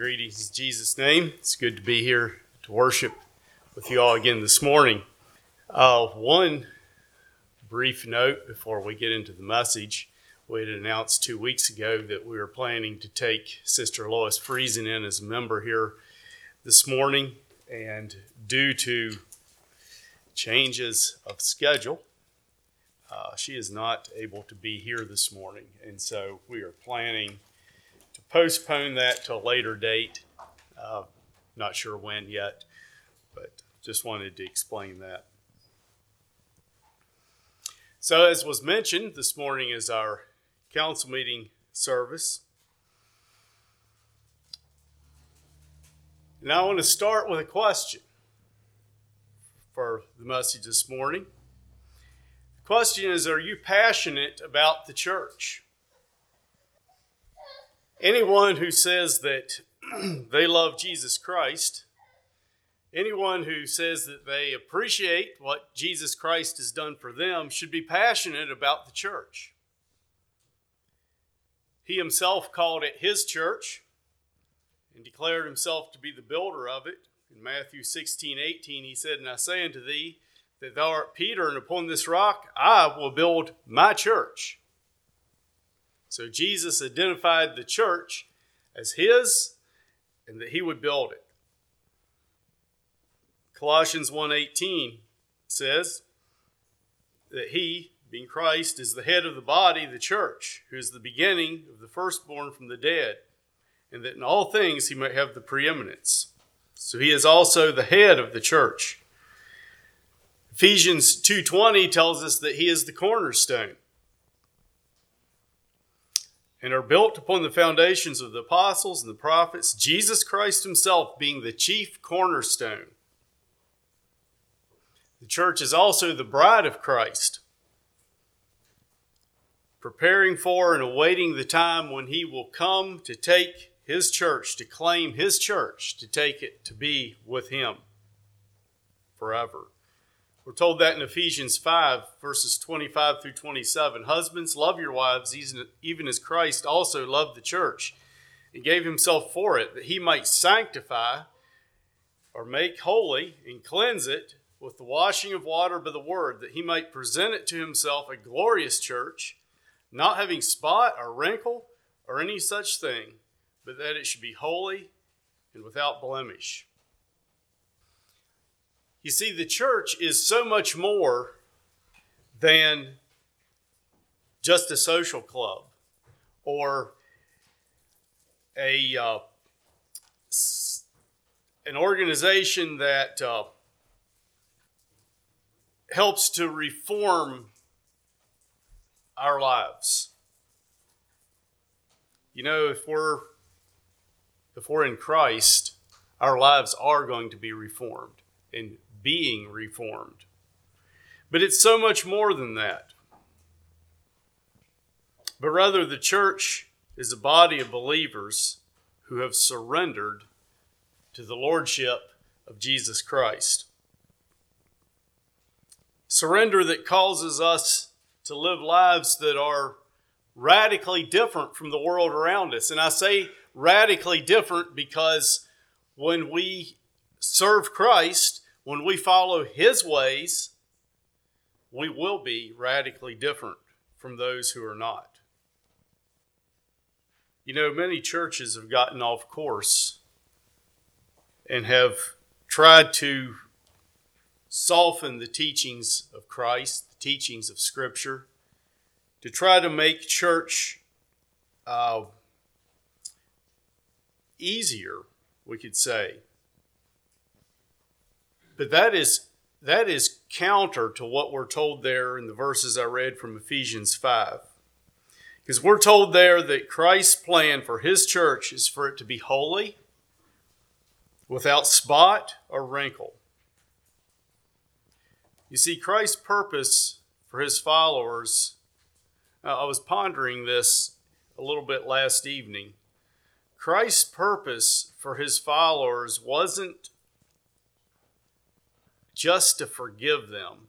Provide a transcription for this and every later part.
Greetings in Jesus' name. It's good to be here to worship with you all again this morning. Uh, one brief note before we get into the message. We had announced two weeks ago that we were planning to take Sister Lois Friesen in as a member here this morning, and due to changes of schedule, uh, she is not able to be here this morning, and so we are planning postpone that to a later date. Uh, not sure when yet, but just wanted to explain that. So, as was mentioned, this morning is our council meeting service. And I want to start with a question for the message this morning. The question is Are you passionate about the church? Anyone who says that they love Jesus Christ, anyone who says that they appreciate what Jesus Christ has done for them, should be passionate about the church. He himself called it his church and declared himself to be the builder of it. In Matthew 16, 18, he said, And I say unto thee that thou art Peter, and upon this rock I will build my church so Jesus identified the church as his and that he would build it. Colossians 1:18 says that he, being Christ, is the head of the body, the church, who is the beginning of the firstborn from the dead, and that in all things he might have the preeminence. So he is also the head of the church. Ephesians 2:20 tells us that he is the cornerstone and are built upon the foundations of the apostles and the prophets, Jesus Christ himself being the chief cornerstone. The church is also the bride of Christ, preparing for and awaiting the time when he will come to take his church, to claim his church, to take it to be with him forever. We're told that in Ephesians 5, verses 25 through 27. Husbands, love your wives, even as Christ also loved the church and gave himself for it, that he might sanctify or make holy and cleanse it with the washing of water by the word, that he might present it to himself a glorious church, not having spot or wrinkle or any such thing, but that it should be holy and without blemish. You see, the church is so much more than just a social club or a uh, an organization that uh, helps to reform our lives. You know, if we're if we're in Christ, our lives are going to be reformed and being reformed. But it's so much more than that. But rather, the church is a body of believers who have surrendered to the lordship of Jesus Christ. Surrender that causes us to live lives that are radically different from the world around us. And I say radically different because when we serve Christ, when we follow His ways, we will be radically different from those who are not. You know, many churches have gotten off course and have tried to soften the teachings of Christ, the teachings of Scripture, to try to make church uh, easier, we could say. But that is that is counter to what we're told there in the verses I read from Ephesians 5. Because we're told there that Christ's plan for his church is for it to be holy, without spot or wrinkle. You see, Christ's purpose for his followers, I was pondering this a little bit last evening. Christ's purpose for his followers wasn't just to forgive them.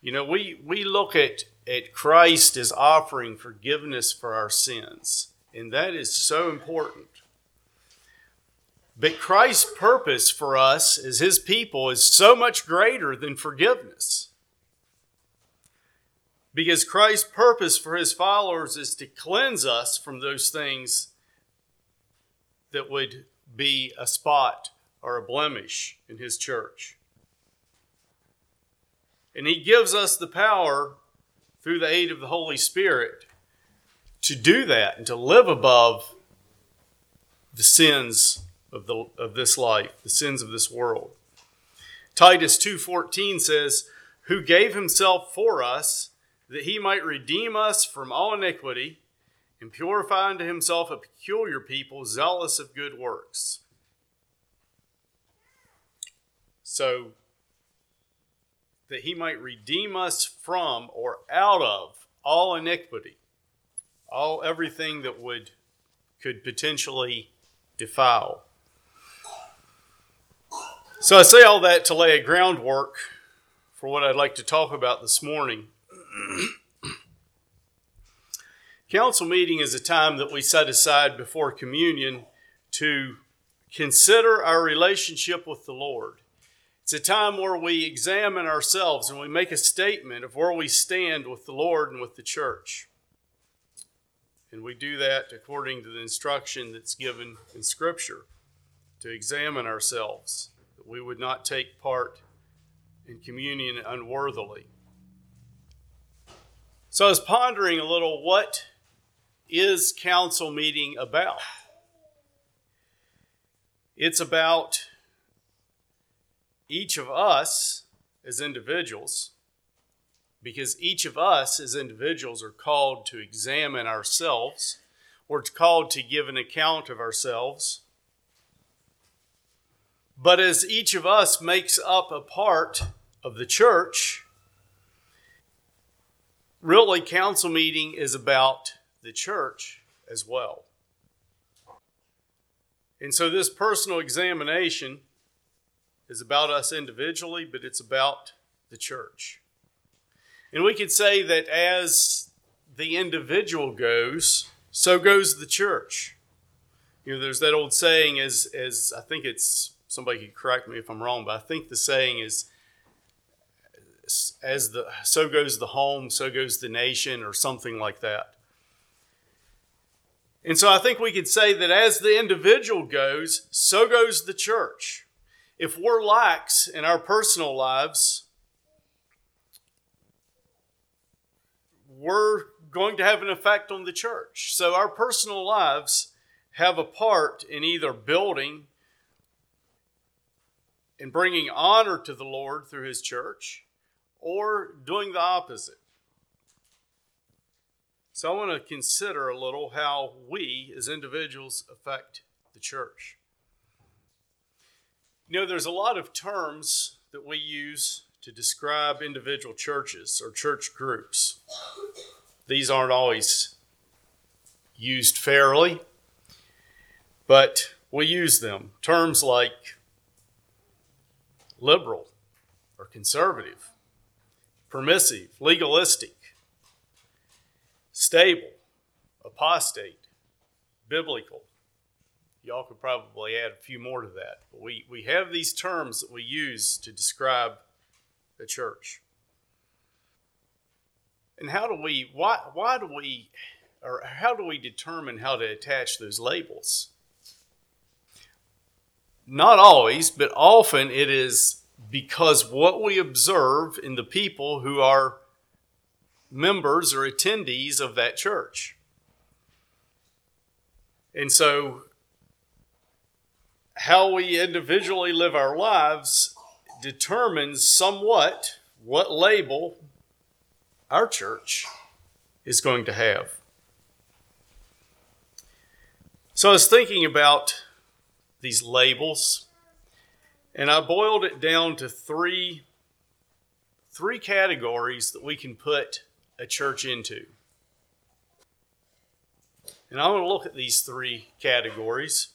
You know, we, we look at, at Christ as offering forgiveness for our sins, and that is so important. But Christ's purpose for us as his people is so much greater than forgiveness. Because Christ's purpose for his followers is to cleanse us from those things that would be a spot or a blemish in his church. And he gives us the power through the aid of the Holy Spirit to do that and to live above the sins of, the, of this life, the sins of this world. Titus 2:14 says, "Who gave himself for us that he might redeem us from all iniquity and purify unto himself a peculiar people zealous of good works." So that he might redeem us from or out of all iniquity, all everything that would could potentially defile. So I say all that to lay a groundwork for what I'd like to talk about this morning. Council meeting is a time that we set aside before communion to consider our relationship with the Lord. It's a time where we examine ourselves and we make a statement of where we stand with the Lord and with the church. And we do that according to the instruction that's given in Scripture to examine ourselves, that we would not take part in communion unworthily. So I was pondering a little what is council meeting about? It's about each of us as individuals, because each of us as individuals are called to examine ourselves, or called to give an account of ourselves. But as each of us makes up a part of the church, really, council meeting is about the church as well. And so, this personal examination is about us individually, but it's about the church. And we could say that as the individual goes, so goes the church. You know, there's that old saying, as, as I think it's, somebody could correct me if I'm wrong, but I think the saying is, as the so goes the home, so goes the nation, or something like that. And so I think we could say that as the individual goes, so goes the church if we're lax in our personal lives, we're going to have an effect on the church. So our personal lives have a part in either building and bringing honor to the Lord through his church or doing the opposite. So I want to consider a little how we as individuals affect the church. You know, there's a lot of terms that we use to describe individual churches or church groups. These aren't always used fairly, but we use them. Terms like liberal or conservative, permissive, legalistic, stable, apostate, biblical, y'all could probably add a few more to that. But we, we have these terms that we use to describe the church. And how do we, why, why do we, or how do we determine how to attach those labels? Not always, but often it is because what we observe in the people who are members or attendees of that church. And so how we individually live our lives determines somewhat what label our church is going to have. So I was thinking about these labels, and I boiled it down to three, three categories that we can put a church into. And I want to look at these three categories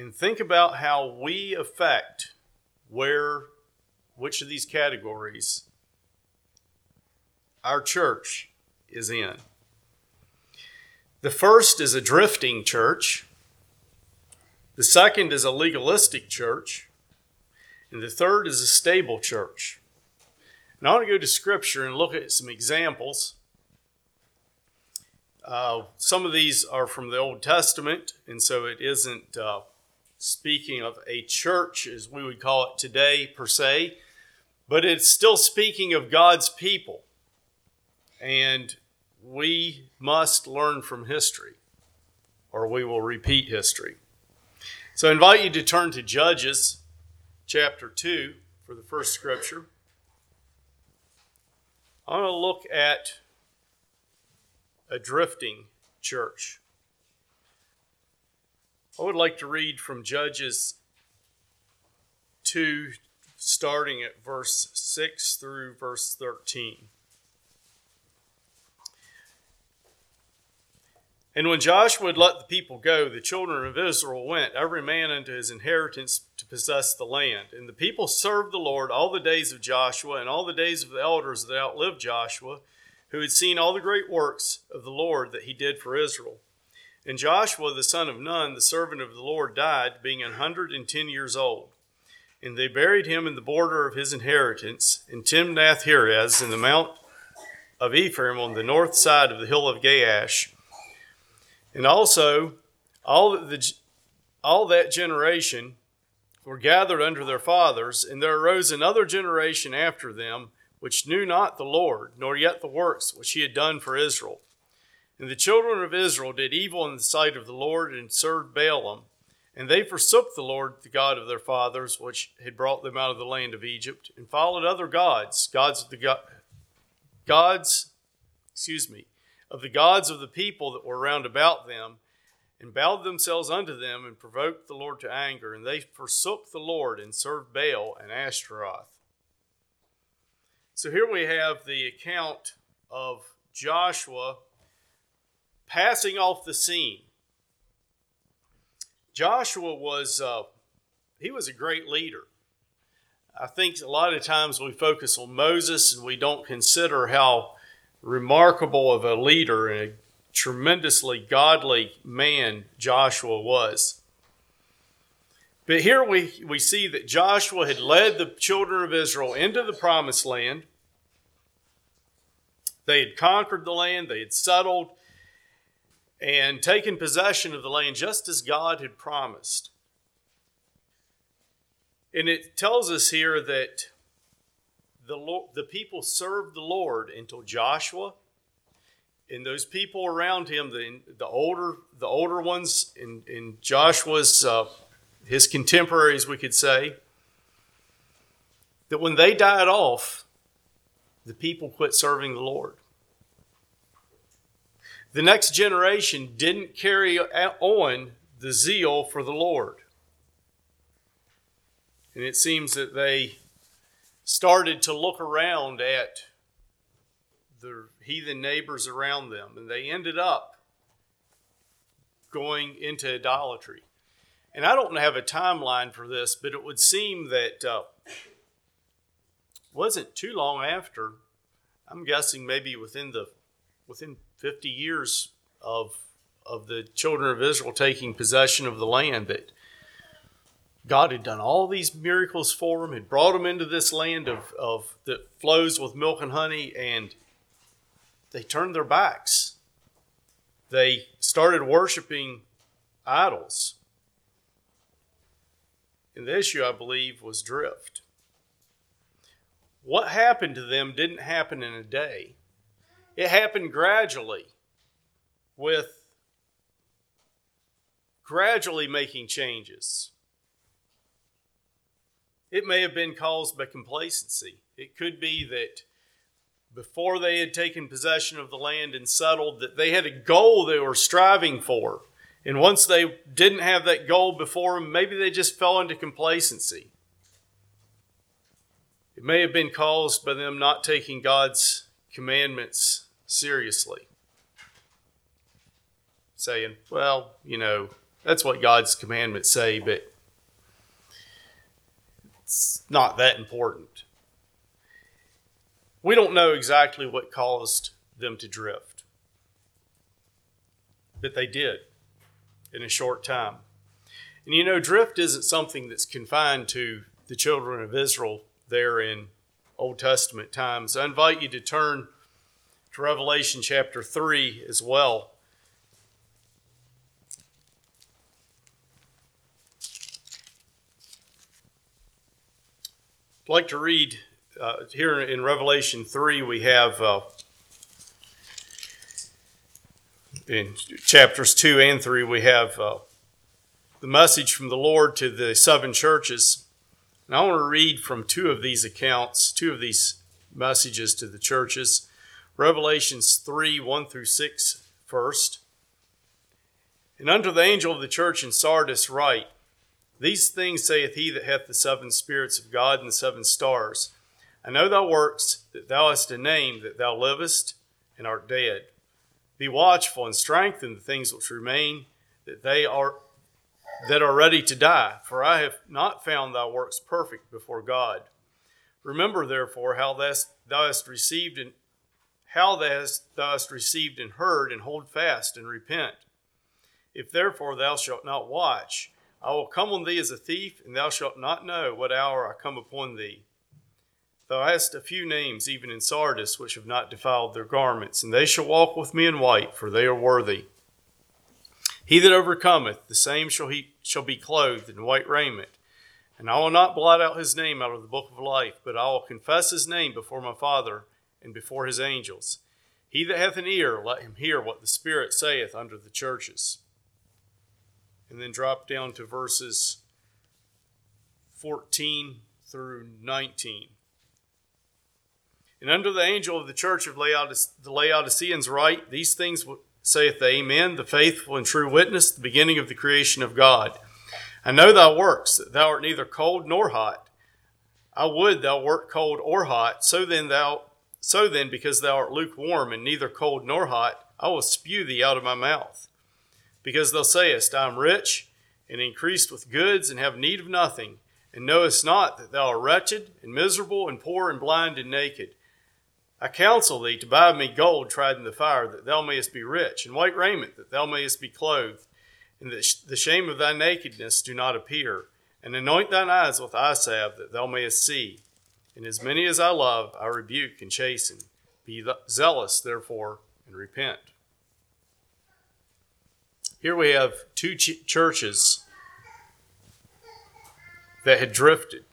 and think about how we affect where, which of these categories our church is in. The first is a drifting church. The second is a legalistic church. And the third is a stable church. And I want to go to Scripture and look at some examples. Uh, some of these are from the Old Testament, and so it isn't uh, speaking of a church as we would call it today, per se, but it's still speaking of God's people. And we must learn from history, or we will repeat history. So I invite you to turn to Judges chapter 2 for the first scripture. I want to look at a drifting church. I would like to read from Judges 2, starting at verse 6 through verse 13. And when Joshua had let the people go, the children of Israel went, every man unto his inheritance to possess the land. And the people served the Lord all the days of Joshua and all the days of the elders that outlived Joshua, who had seen all the great works of the Lord that he did for Israel. And Joshua the son of Nun, the servant of the Lord, died, being an hundred and ten years old. And they buried him in the border of his inheritance, in Timnath Heres, in the mount of Ephraim, on the north side of the hill of Gaash and also, all the all that generation were gathered under their fathers, and there arose another generation after them, which knew not the Lord, nor yet the works which he had done for Israel. And the children of Israel did evil in the sight of the Lord, and served Baalim. And they forsook the Lord, the God of their fathers, which had brought them out of the land of Egypt, and followed other gods, gods of the go- gods, excuse me, of the gods of the people that were round about them, and bowed themselves unto them, and provoked the Lord to anger. And they forsook the Lord and served Baal and Ashtaroth. So here we have the account of Joshua passing off the scene. Joshua was uh, he was a great leader. I think a lot of times we focus on Moses and we don't consider how remarkable of a leader and a tremendously godly man Joshua was. But here we, we see that Joshua had led the children of Israel into the promised land. They had conquered the land, they had settled and taken possession of the land just as God had promised. And it tells us here that the, Lord, the people served the Lord until Joshua and those people around him, the, the older the older ones in, in Joshua's uh, his contemporaries, we could say, that when they died off, the people quit serving the Lord. The next generation didn't carry on the zeal for the Lord. And it seems that they started to look around at the heathen neighbors around them, and they ended up going into idolatry. And I don't have a timeline for this, but it would seem that uh, wasn't too long after. I'm guessing maybe within the within 50 years of of the children of Israel taking possession of the land that God had done all these miracles for them, had brought them into this land of, of that flows with milk and honey, and they turned their backs. They started worshiping idols. And the issue, I believe, was drift. What happened to them didn't happen in a day. It happened gradually with gradually making changes it may have been caused by complacency. It could be that before they had taken possession of the land and settled, that they had a goal they were striving for. And once they didn't have that goal before them, maybe they just fell into complacency. It may have been caused by them not taking God's commandments seriously. Saying, well, you know, that's what God's commandments say, but it's not that important. We don't know exactly what caused them to drift, but they did in a short time. And you know, drift isn't something that's confined to the children of Israel there in Old Testament times. I invite you to turn to Revelation chapter 3 as well. I'd like to read uh, here in Revelation 3, we have uh, in chapters 2 and 3, we have uh, the message from the Lord to the seven churches. And I want to read from two of these accounts, two of these messages to the churches. Revelations 3 1 through 6 first. And unto the angel of the church in Sardis write, These things saith he that hath the seven spirits of God and the seven stars. I know thy works, that thou hast a name, that thou livest and art dead. Be watchful and strengthen the things which remain, that they are that are ready to die, for I have not found thy works perfect before God. Remember therefore how thou hast received and how thou hast received and heard, and hold fast and repent. If therefore thou shalt not watch, I will come on thee as a thief, and thou shalt not know what hour I come upon thee. Thou hast a few names even in Sardis which have not defiled their garments, and they shall walk with me in white, for they are worthy. He that overcometh, the same shall he shall be clothed in white raiment. And I will not blot out his name out of the book of life, but I will confess his name before my Father and before his angels. He that hath an ear, let him hear what the Spirit saith unto the churches. And then drop down to verses 14 through 19. And unto the angel of the church of Laodice- the Laodiceans write, These things saith the Amen, the faithful and true witness, the beginning of the creation of God. I know thy works, that thou art neither cold nor hot. I would thou wert cold or hot. So then thou so then, because thou art lukewarm and neither cold nor hot, I will spew thee out of my mouth. Because thou sayest, I am rich and increased with goods and have need of nothing, and knowest not that thou art wretched and miserable and poor and blind and naked. I counsel thee to buy me gold tried in the fire, that thou mayest be rich, and white raiment, that thou mayest be clothed, and that the shame of thy nakedness do not appear. And anoint thine eyes with eye salve, that thou mayest see. And as many as I love, I rebuke and chasten. Be zealous, therefore, and repent. Here we have two ch- churches that had drifted.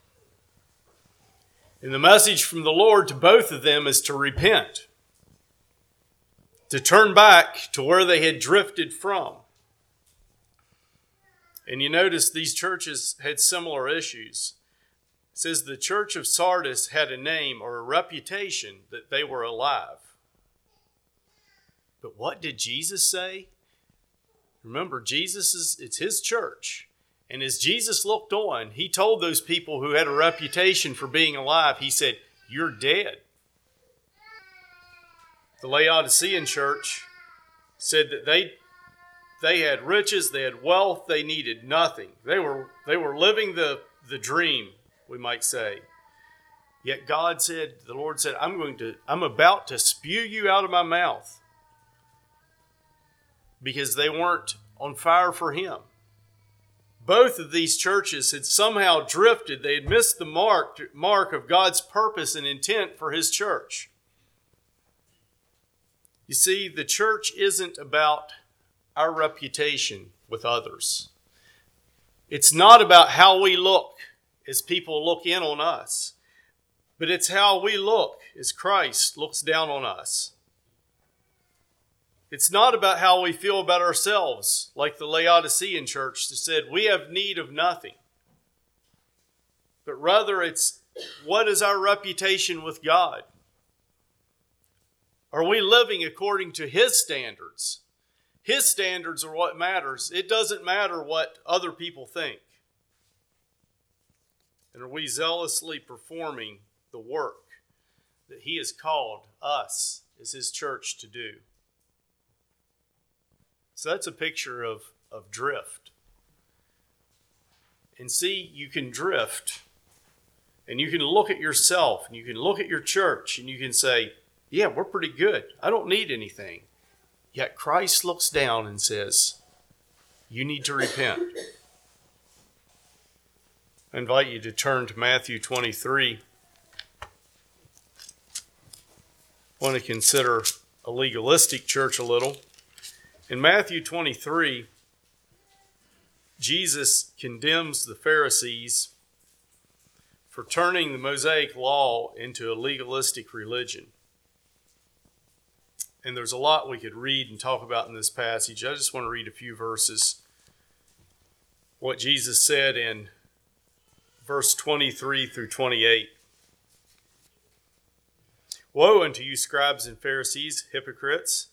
And the message from the Lord to both of them is to repent, to turn back to where they had drifted from. And you notice these churches had similar issues. Says the church of Sardis had a name or a reputation that they were alive. But what did Jesus say? Remember, Jesus is it's his church. And as Jesus looked on, he told those people who had a reputation for being alive, he said, You're dead. The Laodicean church said that they they had riches, they had wealth, they needed nothing. They were they were living the, the dream, we might say. Yet God said, the Lord said, I'm going to I'm about to spew you out of my mouth. Because they weren't on fire for him both of these churches had somehow drifted. They had missed the mark, mark of God's purpose and intent for His church. You see, the church isn't about our reputation with others. It's not about how we look as people look in on us, but it's how we look as Christ looks down on us. It's not about how we feel about ourselves, like the Laodicean church that said, we have need of nothing. But rather, it's what is our reputation with God? Are we living according to His standards? His standards are what matters. It doesn't matter what other people think. And are we zealously performing the work that He has called us as His church to do? So that's a picture of, of drift. And see, you can drift and you can look at yourself and you can look at your church and you can say, Yeah, we're pretty good. I don't need anything. Yet Christ looks down and says, You need to repent. I invite you to turn to Matthew 23. I want to consider a legalistic church a little. In Matthew 23, Jesus condemns the Pharisees for turning the Mosaic law into a legalistic religion. And there's a lot we could read and talk about in this passage. I just want to read a few verses. What Jesus said in verse 23 through 28. Woe unto you, scribes and Pharisees, hypocrites!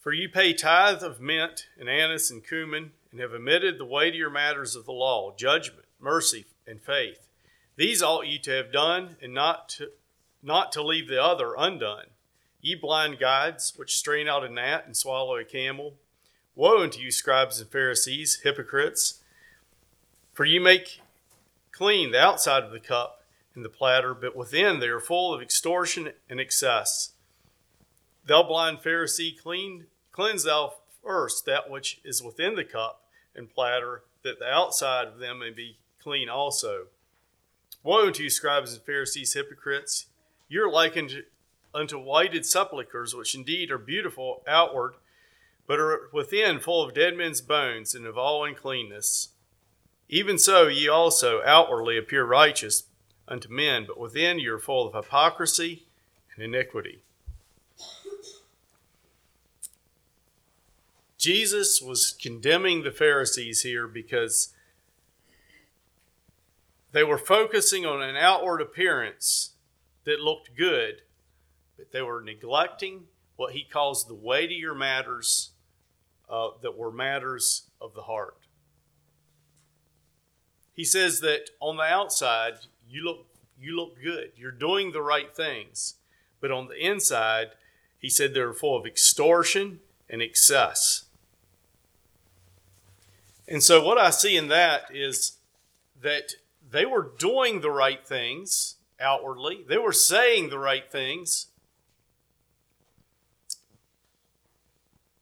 For you pay tithe of mint and anise and cumin, and have omitted the weightier matters of the law, judgment, mercy, and faith. These ought ye to have done, and not to, not to leave the other undone. Ye blind guides, which strain out a gnat and swallow a camel. Woe unto you, scribes and Pharisees, hypocrites! For you make clean the outside of the cup and the platter, but within they are full of extortion and excess. Thou blind Pharisee, clean, cleanse thou first that which is within the cup and platter, that the outside of them may be clean also. Woe unto you, scribes and Pharisees, hypocrites! You are likened unto whited sepulchres, which indeed are beautiful outward, but are within full of dead men's bones and of all uncleanness. Even so, ye also outwardly appear righteous unto men, but within you are full of hypocrisy and iniquity. Jesus was condemning the Pharisees here because they were focusing on an outward appearance that looked good, but they were neglecting what he calls the weightier matters uh, that were matters of the heart. He says that on the outside, you look, you look good. You're doing the right things. But on the inside, he said they're full of extortion and excess. And so, what I see in that is that they were doing the right things outwardly, they were saying the right things,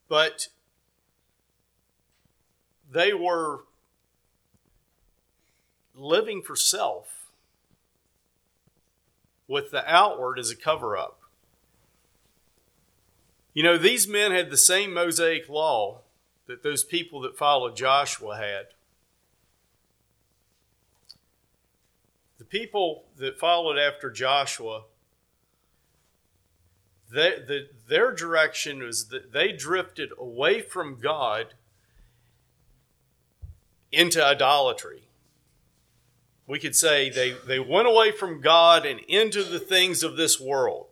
but they were living for self with the outward as a cover up. You know, these men had the same Mosaic law that those people that followed Joshua had. The people that followed after Joshua, they, the, their direction was that they drifted away from God into idolatry we could say they, they went away from God and into the things of this world.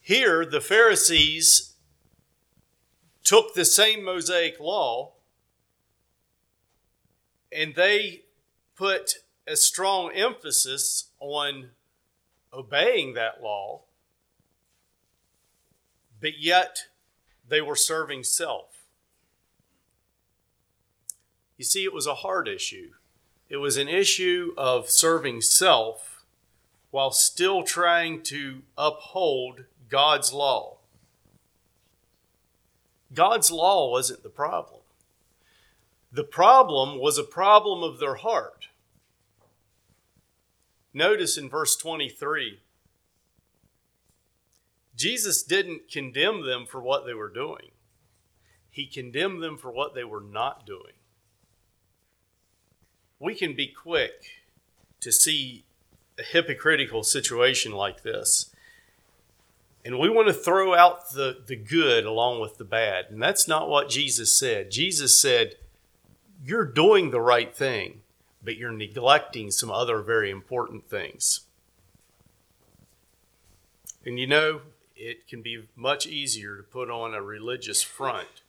Here, the Pharisees took the same Mosaic law and they put a strong emphasis on obeying that law, but yet they were serving self. You see, it was a hard issue. It was an issue of serving self while still trying to uphold God's law. God's law wasn't the problem. The problem was a problem of their heart. Notice in verse 23, Jesus didn't condemn them for what they were doing, He condemned them for what they were not doing we can be quick to see a hypocritical situation like this. And we want to throw out the, the good along with the bad. And that's not what Jesus said. Jesus said, You're doing the right thing, but you're neglecting some other very important things. And you know, it can be much easier to put on a religious front,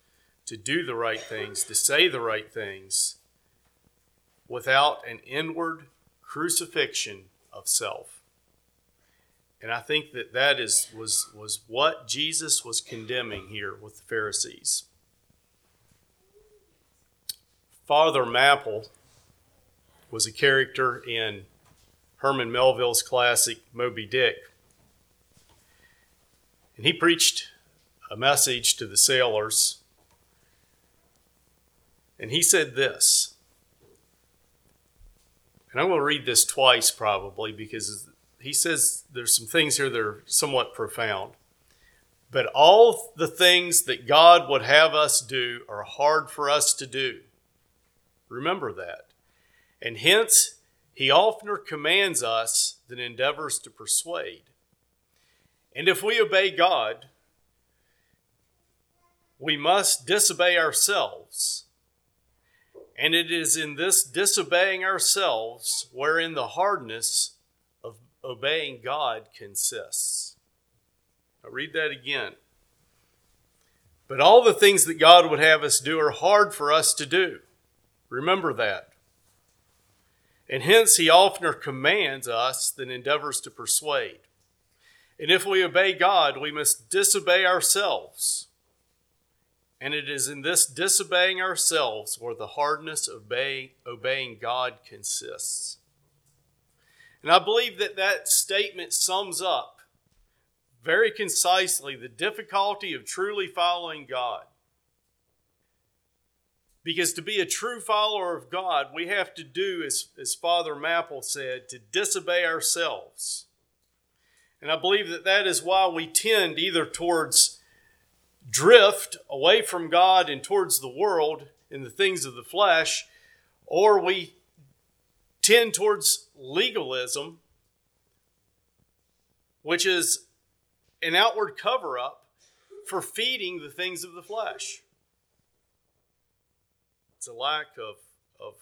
to do the right things, to say the right things, without an inward crucifixion of self. And I think that that is, was, was what Jesus was condemning here with the Pharisees. Father Mapple was a character in Herman Melville's classic Moby Dick. And he preached a message to the sailors. And he said this And I'm going to read this twice probably because he says there's some things here that are somewhat profound. But all the things that God would have us do are hard for us to do. Remember that. And hence, he oftener commands us than endeavors to persuade. And if we obey God, we must disobey ourselves. And it is in this disobeying ourselves wherein the hardness of obeying God consists. I'll read that again. But all the things that God would have us do are hard for us to do. Remember that. And hence, he oftener commands us than endeavors to persuade. And if we obey God, we must disobey ourselves. And it is in this disobeying ourselves where the hardness of obey, obeying God consists. And I believe that that statement sums up very concisely the difficulty of truly following God. Because to be a true follower of God, we have to do, as, as Father Mapple said, to disobey ourselves. And I believe that that is why we tend either towards drift away from God and towards the world and the things of the flesh, or we tend towards legalism, which is an outward cover up for feeding the things of the flesh. It's a lack of, of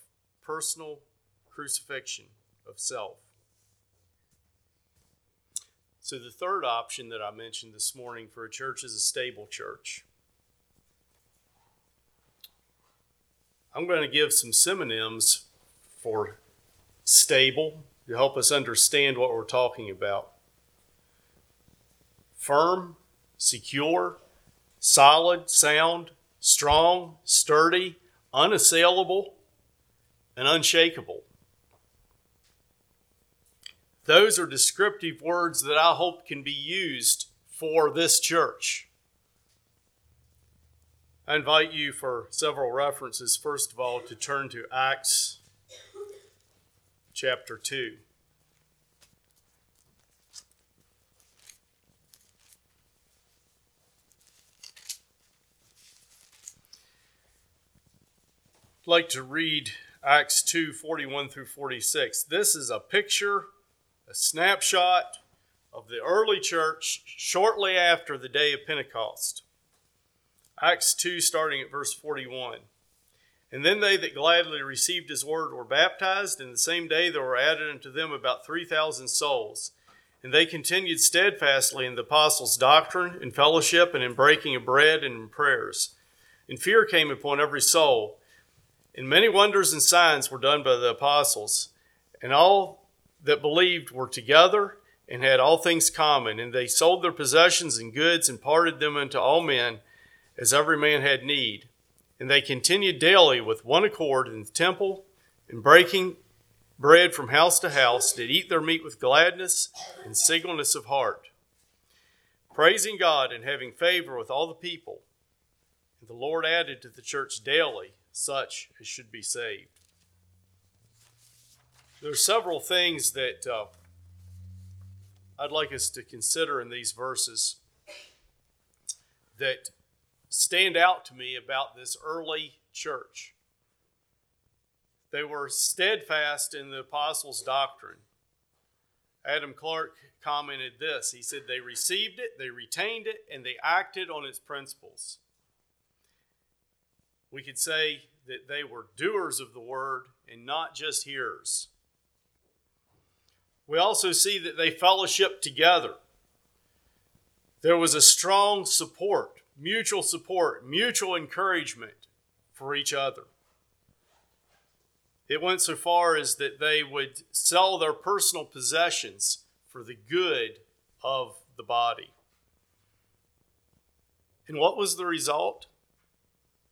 personal crucifixion of self. So, the third option that I mentioned this morning for a church is a stable church. I'm going to give some synonyms for stable to help us understand what we're talking about firm, secure, solid, sound, strong, sturdy, unassailable, and unshakable. Those are descriptive words that I hope can be used for this church. I invite you for several references, first of all, to turn to Acts chapter 2. like to read Acts 2 41 through 46. This is a picture, a snapshot of the early church shortly after the day of Pentecost. Acts 2, starting at verse 41. And then they that gladly received his word were baptized, and the same day there were added unto them about 3,000 souls. And they continued steadfastly in the apostles' doctrine, in fellowship, and in breaking of bread, and in prayers. And fear came upon every soul and many wonders and signs were done by the apostles, and all that believed were together and had all things common, and they sold their possessions and goods and parted them unto all men as every man had need. And they continued daily with one accord in the temple, and breaking bread from house to house, did eat their meat with gladness and singleness of heart, praising God and having favor with all the people. And the Lord added to the church daily such as should be saved. There are several things that uh, I'd like us to consider in these verses that stand out to me about this early church. They were steadfast in the apostles' doctrine. Adam Clarke commented this he said, They received it, they retained it, and they acted on its principles. We could say that they were doers of the word and not just hearers. We also see that they fellowshiped together. There was a strong support, mutual support, mutual encouragement for each other. It went so far as that they would sell their personal possessions for the good of the body. And what was the result?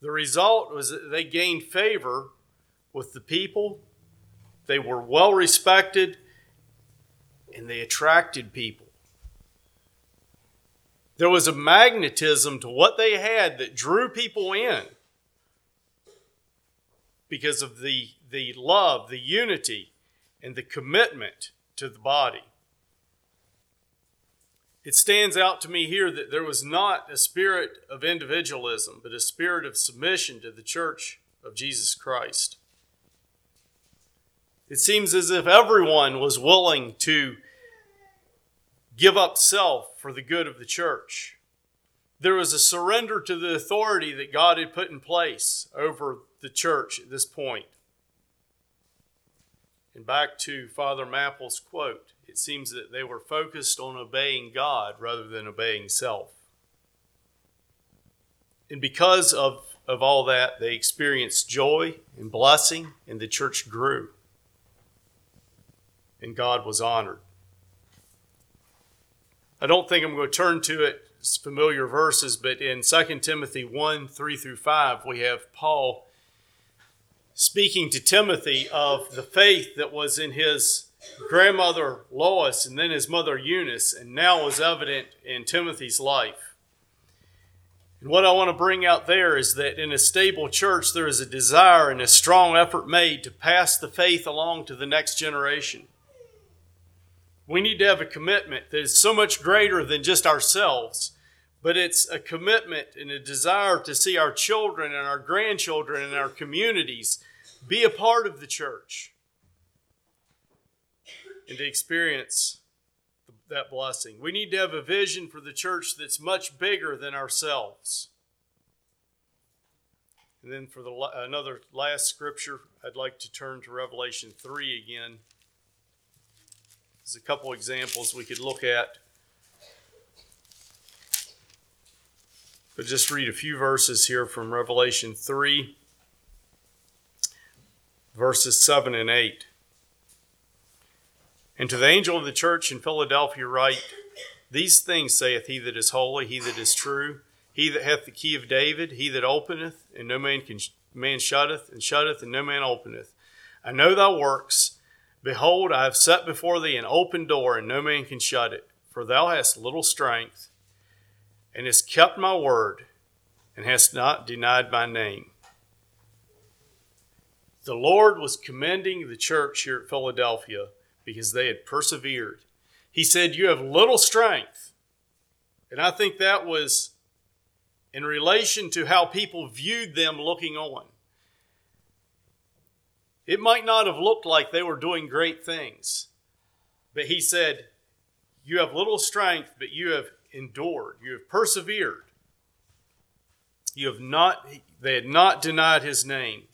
The result was that they gained favor with the people, they were well respected, and they attracted people. There was a magnetism to what they had that drew people in because of the, the love, the unity, and the commitment to the body. It stands out to me here that there was not a spirit of individualism, but a spirit of submission to the church of Jesus Christ. It seems as if everyone was willing to give up self for the good of the church. There was a surrender to the authority that God had put in place over the church at this point. And back to Father Mapple's quote, it seems that they were focused on obeying God rather than obeying self. And because of, of all that, they experienced joy and blessing, and the church grew. And God was honored. I don't think I'm going to turn to it, it's familiar verses, but in 2 Timothy 1 3 through 5, we have Paul speaking to Timothy of the faith that was in his grandmother Lois and then his mother Eunice, and now was evident in Timothy's life. And what I want to bring out there is that in a stable church, there is a desire and a strong effort made to pass the faith along to the next generation. We need to have a commitment that is so much greater than just ourselves, but it's a commitment and a desire to see our children and our grandchildren and our communities be a part of the church and to experience that blessing. We need to have a vision for the church that's much bigger than ourselves. And then for the another last scripture, I'd like to turn to Revelation 3 again. There's a couple examples we could look at. But just read a few verses here from Revelation 3, verses 7 and 8. And to the angel of the church in Philadelphia write, These things saith he that is holy, he that is true, he that hath the key of David, he that openeth, and no man can man shutteth, and shutteth, and no man openeth. I know thy works Behold, I have set before thee an open door, and no man can shut it. For thou hast little strength, and hast kept my word, and hast not denied my name. The Lord was commending the church here at Philadelphia because they had persevered. He said, You have little strength. And I think that was in relation to how people viewed them looking on. It might not have looked like they were doing great things, but he said, You have little strength, but you have endured, you have persevered. You have not, they had not denied his name.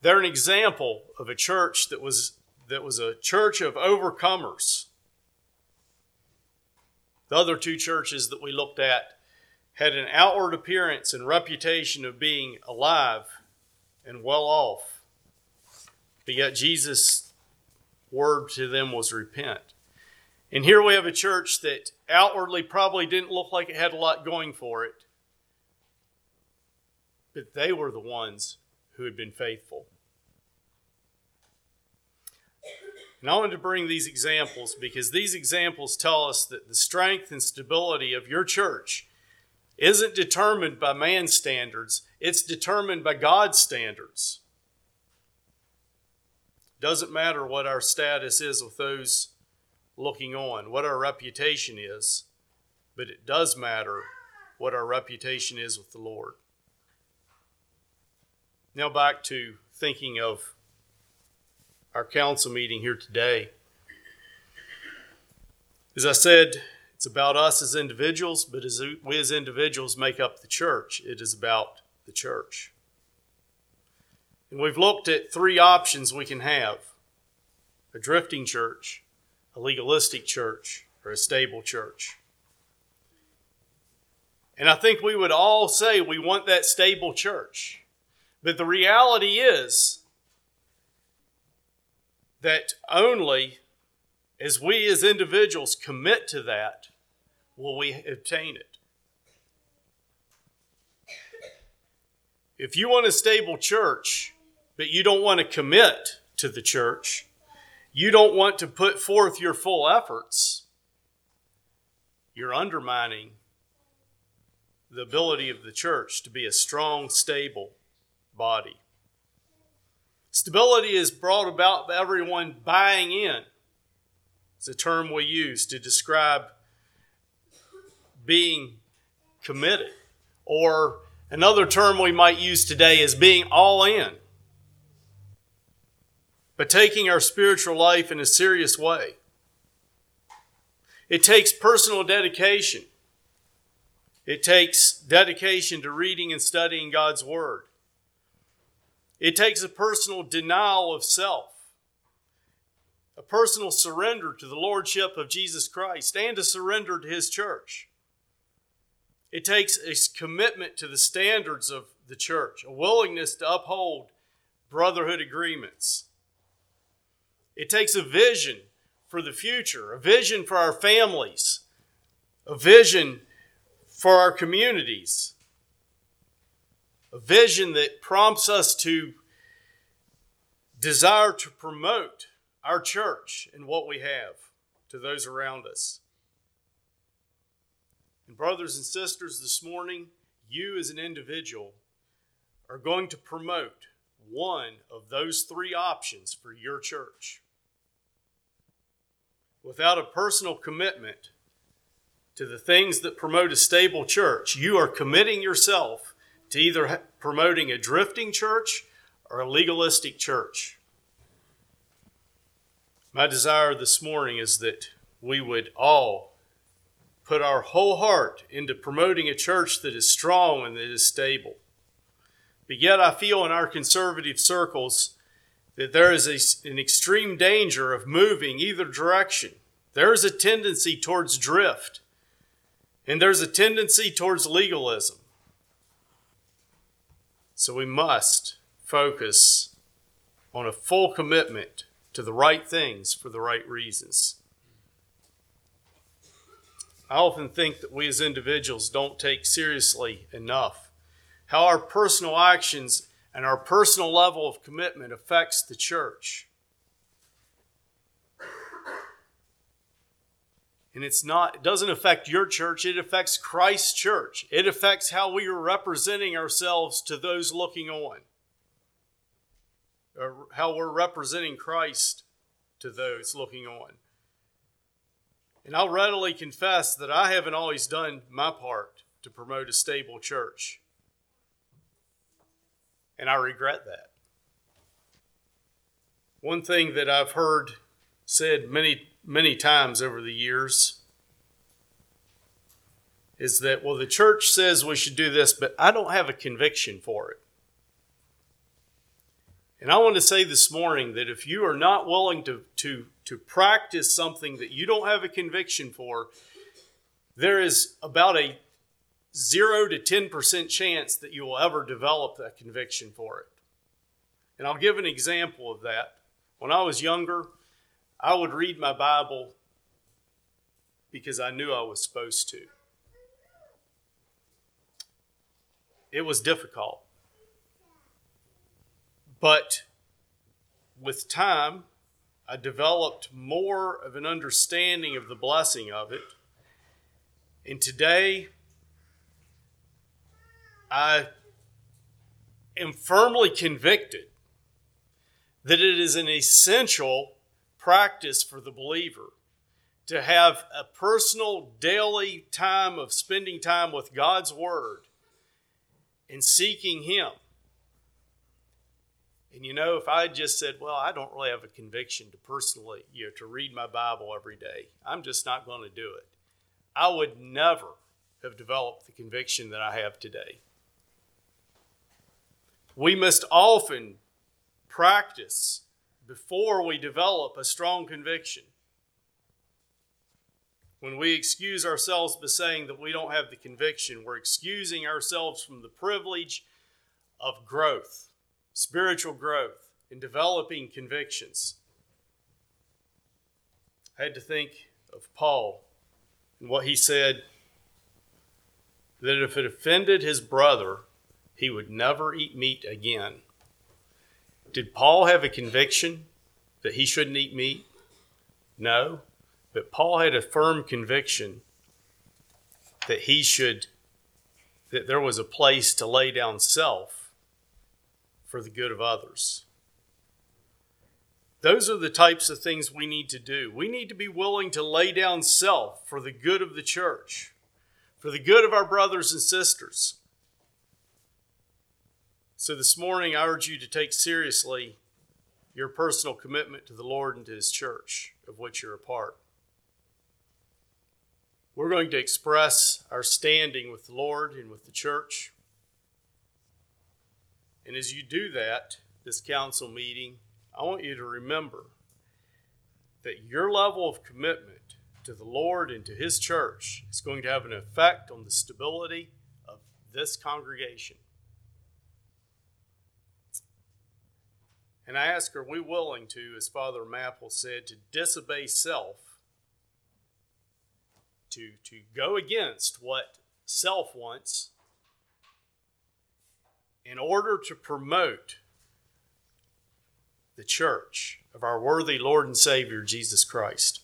They're an example of a church that was, that was a church of overcomers. The other two churches that we looked at had an outward appearance and reputation of being alive and well off. But yet Jesus' word to them was repent. And here we have a church that outwardly probably didn't look like it had a lot going for it. But they were the ones who had been faithful. And I wanted to bring these examples because these examples tell us that the strength and stability of your church isn't determined by man's standards, it's determined by God's standards. Doesn't matter what our status is with those looking on, what our reputation is, but it does matter what our reputation is with the Lord. Now, back to thinking of our council meeting here today. As I said, it's about us as individuals, but as we as individuals make up the church, it is about the church. And we've looked at three options we can have a drifting church, a legalistic church, or a stable church. And I think we would all say we want that stable church. But the reality is that only as we as individuals commit to that, will we obtain it. If you want a stable church, but you don't want to commit to the church, you don't want to put forth your full efforts, you're undermining the ability of the church to be a strong, stable body. Stability is brought about by everyone buying in. It's a term we use to describe being committed. Or another term we might use today is being all in. But taking our spiritual life in a serious way. It takes personal dedication. It takes dedication to reading and studying God's Word. It takes a personal denial of self, a personal surrender to the Lordship of Jesus Christ, and a surrender to His church. It takes a commitment to the standards of the church, a willingness to uphold brotherhood agreements. It takes a vision for the future, a vision for our families, a vision for our communities, a vision that prompts us to desire to promote our church and what we have to those around us. And, brothers and sisters, this morning, you as an individual are going to promote one of those three options for your church without a personal commitment to the things that promote a stable church, you are committing yourself to either promoting a drifting church or a legalistic church. My desire this morning is that we would all put our whole heart into promoting a church that is strong and that is stable. But yet, I feel in our conservative circles that there is a, an extreme danger of moving either direction. There is a tendency towards drift, and there's a tendency towards legalism. So we must focus on a full commitment to the right things for the right reasons. I often think that we as individuals don't take seriously enough how our personal actions and our personal level of commitment affects the church. And it's not, it doesn't affect your church, it affects Christ's church. It affects how we are representing ourselves to those looking on, Uh, how we're representing Christ to those looking on. And I'll readily confess that I haven't always done my part to promote a stable church. And I regret that. One thing that I've heard said many, many times over the years is that, well, the church says we should do this, but I don't have a conviction for it. And I want to say this morning that if you are not willing to, to, to practice something that you don't have a conviction for, there is about a 0 to 10% chance that you will ever develop that conviction for it. And I'll give an example of that. When I was younger, I would read my Bible because I knew I was supposed to. It was difficult. But with time, I developed more of an understanding of the blessing of it. And today, I am firmly convicted that it is an essential practice for the believer to have a personal daily time of spending time with God's Word and seeking Him. And you know, if I just said, well, I don't really have a conviction to personally, you know, to read my Bible every day, I'm just not going to do it, I would never have developed the conviction that I have today. We must often practice before we develop a strong conviction. When we excuse ourselves by saying that we don't have the conviction, we're excusing ourselves from the privilege of growth, spiritual growth, in developing convictions. I had to think of Paul and what he said that if it offended his brother, he would never eat meat again. Did Paul have a conviction that he shouldn't eat meat? No. But Paul had a firm conviction that he should, that there was a place to lay down self for the good of others. Those are the types of things we need to do. We need to be willing to lay down self for the good of the church, for the good of our brothers and sisters. So this morning, I urge you to take seriously your personal commitment to the Lord and to His church, of which you're a part. We're going to express our standing with the Lord and with the church. And as you do that, this council meeting, I want you to remember that your level of commitment to the Lord and to His church is going to have an effect on the stability of this congregation. And I ask, are we willing to, as Father Mapple said, to disobey self to, to go against what self wants in order to promote the church of our worthy Lord and Savior, Jesus Christ?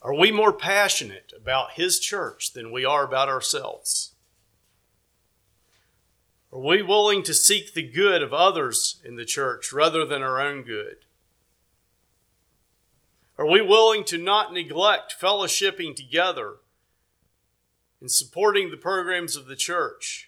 Are we more passionate about His church than we are about ourselves? Are we willing to seek the good of others in the church rather than our own good? Are we willing to not neglect fellowshipping together and supporting the programs of the church?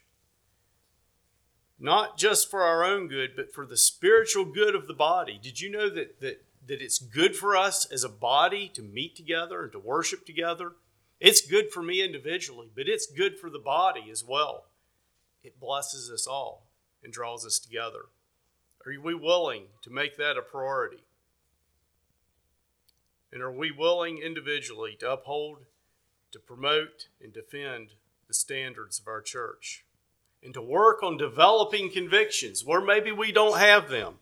Not just for our own good, but for the spiritual good of the body. Did you know that, that, that it's good for us as a body to meet together and to worship together? It's good for me individually, but it's good for the body as well. It blesses us all and draws us together. Are we willing to make that a priority? And are we willing individually to uphold, to promote, and defend the standards of our church? And to work on developing convictions where maybe we don't have them,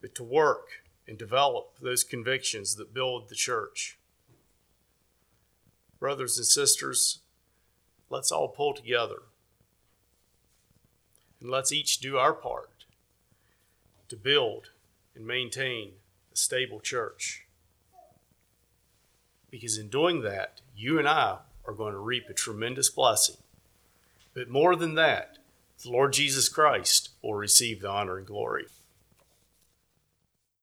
but to work and develop those convictions that build the church. Brothers and sisters, let's all pull together and let's each do our part to build and maintain a stable church. Because in doing that, you and I are going to reap a tremendous blessing. But more than that, the Lord Jesus Christ will receive the honor and glory.